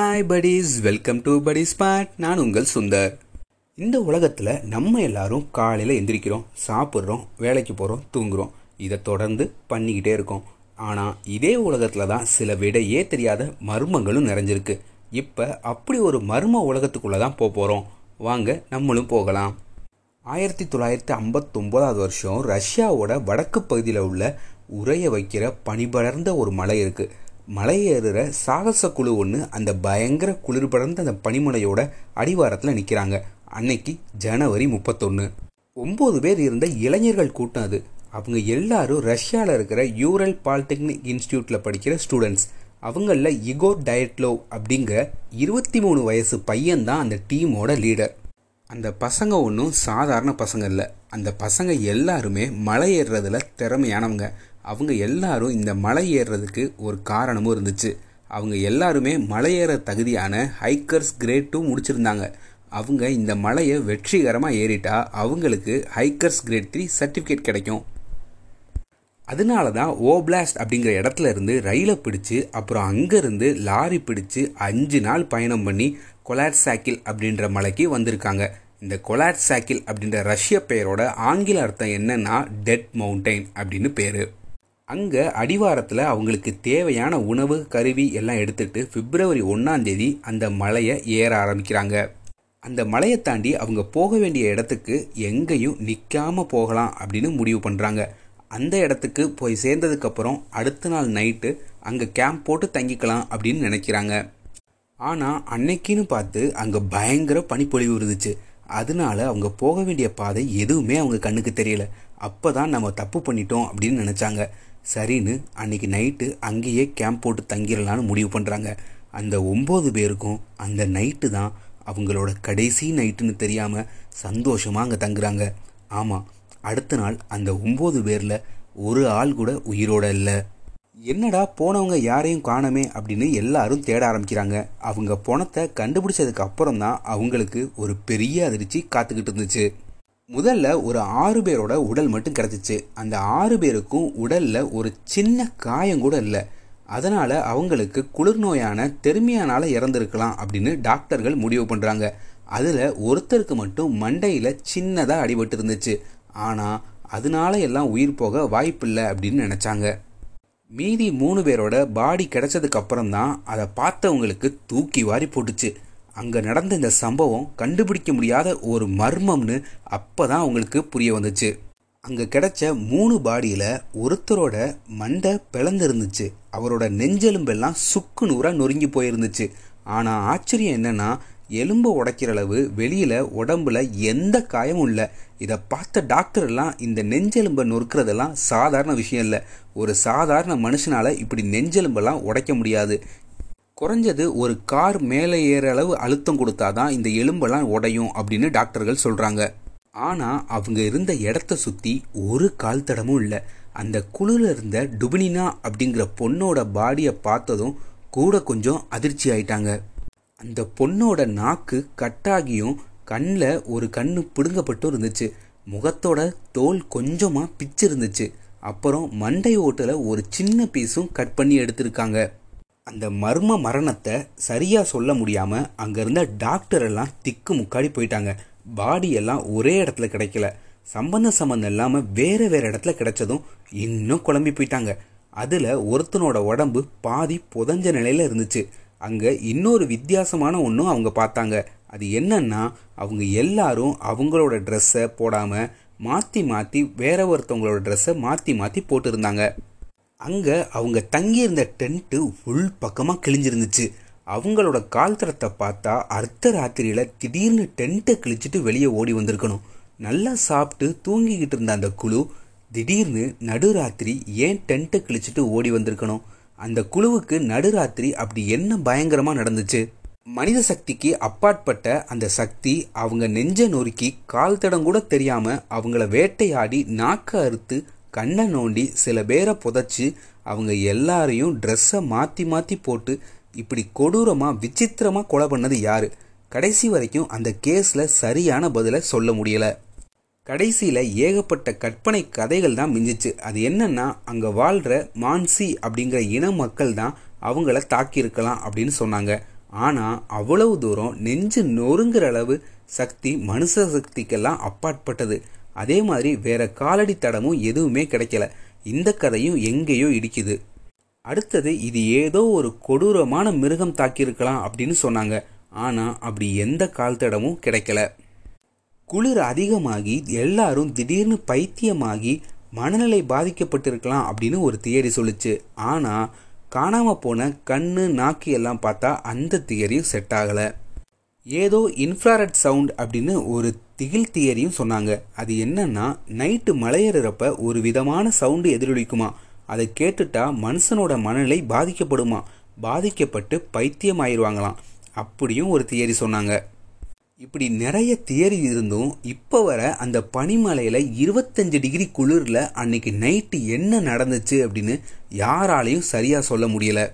Hi buddies. Welcome to buddy spot நான் உங்கள் சுந்தர். இந்த உலகத்தில் நம்ம எல்லாரும் காலையில் எந்திரிக்கிறோம் சாப்பிட்றோம் வேலைக்கு போகிறோம் தூங்குகிறோம் இதை தொடர்ந்து பண்ணிக்கிட்டே இருக்கோம். ஆனால் இதே உலகத்தில் தான் சில விடையே தெரியாத மர்மங்களும் நிறைஞ்சிருக்கு. இப்போ அப்படி ஒரு மர்ம உலகத்துக்குள்ளே தான் போக போகிறோம் வாங்க நம்மளும் போகலாம். ஆயிரத்தி தொள்ளாயிரத்தி ஐம்பத்தொம்போதாவது வருஷம் ரஷ்யாவோட வடக்கு பகுதியில் உள்ள உரைய வைக்கிற பனிபடர்ந்த ஒரு மலை இருக்குது மலை ஏறுற சாகச குழு ஒன்று அந்த பயங்கர குளிர் படர்ந்த அந்த பனிமலையோட அடிவாரத்தில் நிற்கிறாங்க அன்னைக்கு ஜனவரி முப்பத்தொன்று ஒம்பது பேர் இருந்த இளைஞர்கள் கூட்டம் அது. அவங்க எல்லாரும் ரஷ்யாவில் இருக்கிற யூரல் பாலிடெக்னிக் இன்ஸ்டியூட்டில் படிக்கிற ஸ்டூடெண்ட்ஸ். அவங்களில் இகோர் டயட்லோவ் அப்படிங்கிற இருபத்தி மூணு வயசு பையன்தான் அந்த டீமோட லீடர். அந்த பசங்க ஒன்றும் சாதாரண பசங்க இல்லை. அந்த பசங்க எல்லாருமே மலை ஏறுறதுல திறமையானவங்க. அவங்க எல்லாரும் இந்த மலை ஏறுறதுக்கு ஒரு காரணமும் இருந்துச்சு. அவங்க எல்லாருமே மலை ஏற தகுதியான ஹைக்கர்ஸ் கிரேட் டூ முடிச்சிருந்தாங்க. அவங்க இந்த மலையை வெற்றிகரமாக ஏறிட்டா அவங்களுக்கு ஹைக்கர்ஸ் கிரேட் த்ரீ சர்டிஃபிகேட் கிடைக்கும். அதனால தான் ஓப்ளாஸ்ட் அப்படிங்கிற இடத்துல இருந்து ரயிலை பிடிச்சி அப்புறம் அங்கேருந்து லாரி பிடிச்சி அஞ்சு நாள் பயணம் பண்ணி கொலாட் சாக்கில் அப்படின்ற மலைக்கு வந்திருக்காங்க. இந்த கொலாட் சாக்கில் அப்படின்ற ரஷ்ய பெயரோட ஆங்கில அர்த்தம் என்னன்னா டெட் மவுண்டைன் அப்படின்னு பேர். அங்கே அடிவாரத்தில் அவங்களுக்கு தேவையான உணவு கருவி எல்லாம் எடுத்துட்டு பிப்ரவரி ஒன்றாந்தேதி அந்த மலையை ஏற ஆரம்பிக்கிறாங்க. அந்த மலையை தாண்டி அவங்க போக வேண்டிய இடத்துக்கு எங்கேயும் நிற்காமல் போகலாம் அப்படின்னு முடிவு பண்ணுறாங்க அந்த இடத்துக்கு போய் சேர்ந்ததுக்கப்புறம் அடுத்த நாள் நைட்டு அங்கே கேம்ப் போட்டு தங்கிக்கலாம் அப்படின்னு நினைக்கிறாங்க. ஆனால் அன்னைக்குன்னு பார்த்து அங்கே பயங்கர பனிப்பொழிவு இருந்துச்சு. அதனால அவங்க போக வேண்டிய பாதை எதுவுமே அவங்க கண்ணுக்கு தெரியல. அப்போ தான் நம்ம தப்பு பண்ணிட்டோம் அப்படின்னு நினச்சாங்க. சரின்னு அன்னைக்கு நைட்டு அங்கேயே கேம்ப் போட்டு தங்கிடலான்னு முடிவு பண்ணுறாங்க அந்த ஒம்பது பேருக்கும் அந்த நைட்டு தான் அவங்களோட கடைசி நைட்டுன்னு தெரியாமல் சந்தோஷமாக அங்கே தங்குறாங்க. ஆமாம் அடுத்த நாள் அந்த ஒம்பது பேரில் ஒரு ஆள் கூட உயிரோட இல்லை. என்னடா போனவங்க யாரையும் காணமே அப்படின்னு எல்லாரும் தேட ஆரம்பிக்கிறாங்க. அவங்க பணத்தை கண்டுபிடிச்சதுக்கு அப்புறம் தான் அவங்களுக்கு ஒரு பெரிய அதிர்ச்சி காத்துக்கிட்டு இருந்துச்சு. முதல்ல ஒரு ஆறு பேரோட உடல் மட்டும் கிடச்சிச்சு. அந்த ஆறு பேருக்கும் உடலில் ஒரு சின்ன காயம் கூட இல்லை. அதனால் அவங்களுக்கு குளிர் நோயான தெருமியானால இறந்துருக்கலாம் அப்படின்னு டாக்டர்கள் முடிவு பண்ணுறாங்க அதில் ஒருத்தருக்கு மட்டும் மண்டையில் சின்னதாக அடிபட்டு இருந்துச்சு ஆனால் அதனால எல்லாம் உயிர் போக வாய்ப்பில்லை அப்படின்னு நினச்சாங்க. மீதி மூணு பேரோட பாடி கிடைச்சதுக்கு அப்புறம் தான் அதை பார்த்தவங்களுக்கு தூக்கி வாரி போட்டுச்சு. அங்கே நடந்த இந்த சம்பவம் கண்டுபிடிக்க முடியாத ஒரு மர்மம்னு அப்போ தான் அவங்களுக்கு புரிய வந்துச்சு. அங்கே கிடைச்ச மூணு பாடியில் ஒருத்தரோட மண்டை பிளந்துருந்துச்சு. அவரோட நெஞ்செலும்பெல்லாம் சுக்கு நூறாக நொறுங்கி போயிருந்துச்சு. ஆனால் ஆச்சரியம் என்னென்னா எலும்பை உடைக்கிற அளவு வெளியில் உடம்புல எந்த காயமும் இல்லை. இதை பார்த்த டாக்டர் எல்லாம் இந்த நெஞ்செலும்பை நொறுக்கிறதெல்லாம் சாதாரண விஷயம் இல்லை. ஒரு சாதாரண மனுஷனால் இப்படி நெஞ்செலும்பெல்லாம் உடைக்க முடியாது. குறைஞ்சது ஒரு கார் மேலே ஏற அளவு அழுத்தம் கொடுத்தாதான் இந்த எலும்பெல்லாம் உடையும் அப்படின்னு டாக்டர்கள் சொல்கிறாங்க ஆனால் அவங்க இருந்த இடத்த சுற்றி ஒரு கால் தடமும் இல்லை. அந்த குழுல இருந்த டுபினினா அப்படிங்கிற பொண்ணோட பாடியை பார்த்ததும் கூட கொஞ்சம் அதிர்ச்சி ஆயிட்டாங்க. அந்த பொண்ணோட நாக்கு கட்டாகியும் கண்ணில் ஒரு கண்ணு பிடுங்கப்பட்டும் இருந்துச்சு. முகத்தோட தோல் கொஞ்சமாக பிச்சு இருந்துச்சு. அப்புறம் மண்டை ஓட்டில் ஒரு சின்ன பீஸும் கட் பண்ணி எடுத்திருக்காங்க. அந்த மர்ம மரணத்தை சரியாக சொல்ல முடியாமல் அங்கே இருந்த டாக்டர் எல்லாம் திக்கு முக்காடி போயிட்டாங்க. பாடி எல்லாம் ஒரே இடத்துல கிடைக்கல. சம்பந்த சம்பந்தம் இல்லாமல் வேறு வேறு இடத்துல கிடைச்சதும் இன்னும் குழம்பி போயிட்டாங்க. அதில் ஒருத்தனோட உடம்பு பாதி புதஞ்ச நிலையில் இருந்துச்சு. அங்கே இன்னொரு வித்தியாசமான ஒன்றும் அவங்க பார்த்தாங்க. அது என்னன்னா அவங்க எல்லாரும் அவங்களோட ட்ரெஸ்ஸை போடாமல் மாற்றி மாற்றி வேற ஒருத்தவங்களோட ட்ரெஸ்ஸை மாற்றி மாற்றி போட்டிருந்தாங்க. அங்கே அவங்க தங்கியிருந்த டென்ட்டு உள் பக்கமாக கிழிஞ்சிருந்துச்சு. அவங்களோட கால் தரத்தை பார்த்தா அர்த்த ராத்திரியில் திடீர்னு டென்ட்டை கிழிச்சிட்டு வெளியே ஓடி வந்திருக்கணும். நல்லா சாப்பிட்டு தூங்கிக்கிட்டு இருந்த அந்த குழு திடீர்னு நடுராத்திரி ஏன் டென்ட்டை கிழிச்சிட்டு ஓடி வந்திருக்கணும்? அந்த குழுவுக்கு நடுராத்திரி அப்படி என்ன பயங்கரமாக நடந்துச்சு? மனித சக்திக்கு அப்பாற்பட்ட அந்த சக்தி அவங்க நெஞ்சை நொறுக்கி கால் தடம் கூட தெரியாமல் அவங்கள வேட்டையாடி நாக்க அறுத்து கண்ணை நோண்டி சில பேரை புதைச்சி அவங்க எல்லாரையும் ட்ரெஸ்ஸை மாற்றி மாற்றி போட்டு இப்படி கொடூரமாக விசித்திரமாக கொலை பண்ணது யார்? கடைசி வரைக்கும் அந்த கேஸில் சரியான பதிலை சொல்ல முடியலை. கடைசியில் ஏகப்பட்ட கற்பனை கதைகள் தான் மிஞ்சிச்சு. அது என்னன்னா அங்கே வாழ்கிற மான்சி அப்படிங்கிற இன மக்கள் தான் அவங்கள தாக்கியிருக்கலாம் அப்படின்னு சொன்னாங்க. ஆனால் அவ்வளவு தூரம் நெஞ்சு நொறுங்குற அளவு சக்தி மனுஷ சக்திக்கெல்லாம் அப்பாற்பட்டது. அதே மாதிரி வேற காலடி தடமும் எதுவுமே கிடைக்கல. இந்த கதையும் எங்கேயோ இடிக்குது. அடுத்தது இது ஏதோ ஒரு கொடூரமான மிருகம் தாக்கியிருக்கலாம் அப்படின்னு சொன்னாங்க. ஆனால் அப்படி எந்த கால் தடமும் கிடைக்கல. குளிர் அதிகமாகி எல்லாரும் திடீர்னு பைத்தியமாகி மனநிலை பாதிக்கப்பட்டிருக்கலாம் அப்படின்னு ஒரு தியரி சொல்லுச்சு. ஆனால் காணாமல் போன கண்ணு நாக்கு எல்லாம் பார்த்தா அந்த தியரியும் செட் ஆகலை. ஏதோ இன்ஃப்ராரெட் சவுண்ட் அப்படின்னு ஒரு திகில் தியரியும் சொன்னாங்க. அது என்னன்னா நைட்டு மலையேறப்ப ஒரு விதமான சவுண்டு எதிரொலிக்குமா? அதை கேட்டுட்டா மனுஷனோட மனநிலை பாதிக்கப்படுமா? பாதிக்கப்பட்டு பைத்தியம் ஆயிடுவாங்களாம் அப்படியும் ஒரு தியரி சொன்னாங்க. இப்படி நிறைய தியரி இருந்தும் இப்போ வர அந்த பனிமலையில் இருபத்தஞ்சு டிகிரி குளிரில் அன்னைக்கு நைட்டு என்ன நடந்துச்சு அப்படின்னு யாராலையும் சரியாக சொல்ல முடியலை.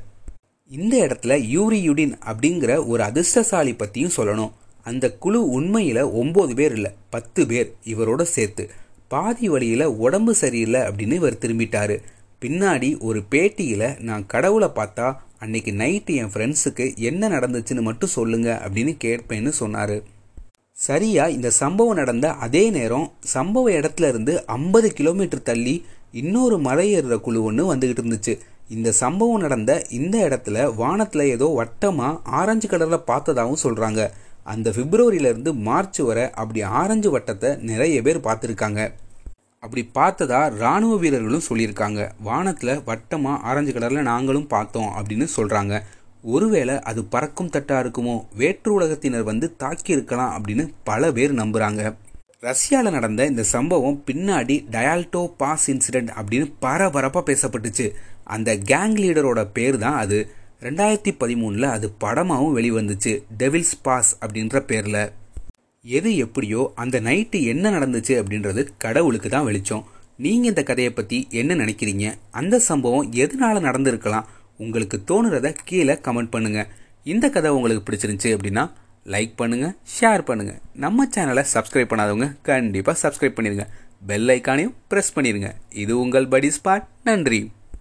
இந்த இடத்துல யூரியுடின் அப்படிங்கிற ஒரு அதிர்ஷ்டசாலி பற்றியும் சொல்லணும். அந்த குழு உண்மையில் ஒம்பது பேர் இல்லை பத்து பேர் இவரோட சேர்த்து. பாதி வழியில் உடம்பு சரியில்லை அப்படின்னு இவர் திரும்பிட்டாரு. பின்னாடி ஒரு பேட்டியில் நான் கடவுளை பார்த்தா அன்னைக்கு நைட்டு என் ஃப்ரெண்ட்ஸுக்கு என்ன நடந்துச்சுன்னு மட்டும் சொல்லுங்க அப்படின்னு கேட்பேன்னு சொன்னார். சரியா இந்த சம்பவம் நடந்த அதே நேரம் சம்பவ இடத்துல இருந்து ஐம்பது கிலோமீட்டர் தள்ளி இன்னொரு மலையேறுற குழு ஒன்று வந்துகிட்டு இருந்துச்சு. இந்த சம்பவம் நடந்த இந்த இடத்துல வானத்தில் ஏதோ வட்டமாக ஆரஞ்சு கலரில் பார்த்ததாகவும் சொல்கிறாங்க அந்த பிப்ரவரியிலேருந்து மார்ச் வரை அப்படி ஆரஞ்சு வட்டத்தை நிறைய பேர் பார்த்துருக்காங்க. அப்படி பார்த்ததா ராணுவ வீரர்களும் சொல்லியிருக்காங்க. வானத்தில் வட்டமாக ஆரஞ்சு கலரில் நாங்களும் பார்த்தோம் அப்படின்னு சொல்கிறாங்க ஒருவேளை அது பறக்கும் தட்டாக இருக்குமோ? வேற்று உலகத்தினர் வந்து தாக்கி இருக்கலாம் அப்படின்னு பல பேர் நம்புகிறாங்க ரஷ்யாவில் நடந்த இந்த சம்பவம் பின்னாடி டயால்டோ பாஸ் இன்சிடென்ட் அப்படின்னு பரபரப்பாக பேசப்பட்டுச்சு. அந்த கேங் லீடரோட பேர் தான் அது. ரெண்டாயிரத்தி பதிமூணில் அது படமாகவும் வெளிவந்துச்சு. டெவில்ஸ் பாஸ் அப்படின்ற பேரில். எது எப்படியோ அந்த நைட்டு என்ன நடந்துச்சு அப்படின்றது கடவுளுக்கு தான் வெளிச்சம். நீங்கள் இந்த கதையை பற்றி என்ன நினைக்கிறீங்க? அந்த சம்பவம் எதனால நடந்திருக்கலாம்? உங்களுக்கு தோணுறத கீழே கமெண்ட் பண்ணுங்கள் இந்த கதை உங்களுக்கு பிடிச்சிருந்துச்சு அப்படின்னா லைக் பண்ணுங்கள் ஷேர் பண்ணுங்கள் நம்ம சேனலை சப்ஸ்கிரைப் பண்ணாதவங்க கண்டிப்பாக சப்ஸ்கிரைப் பண்ணிடுங்க பெல் ஐக்கானையும் ப்ரெஸ் பண்ணிடுங்க இது உங்கள் படி ஸ்பாட் நன்றி.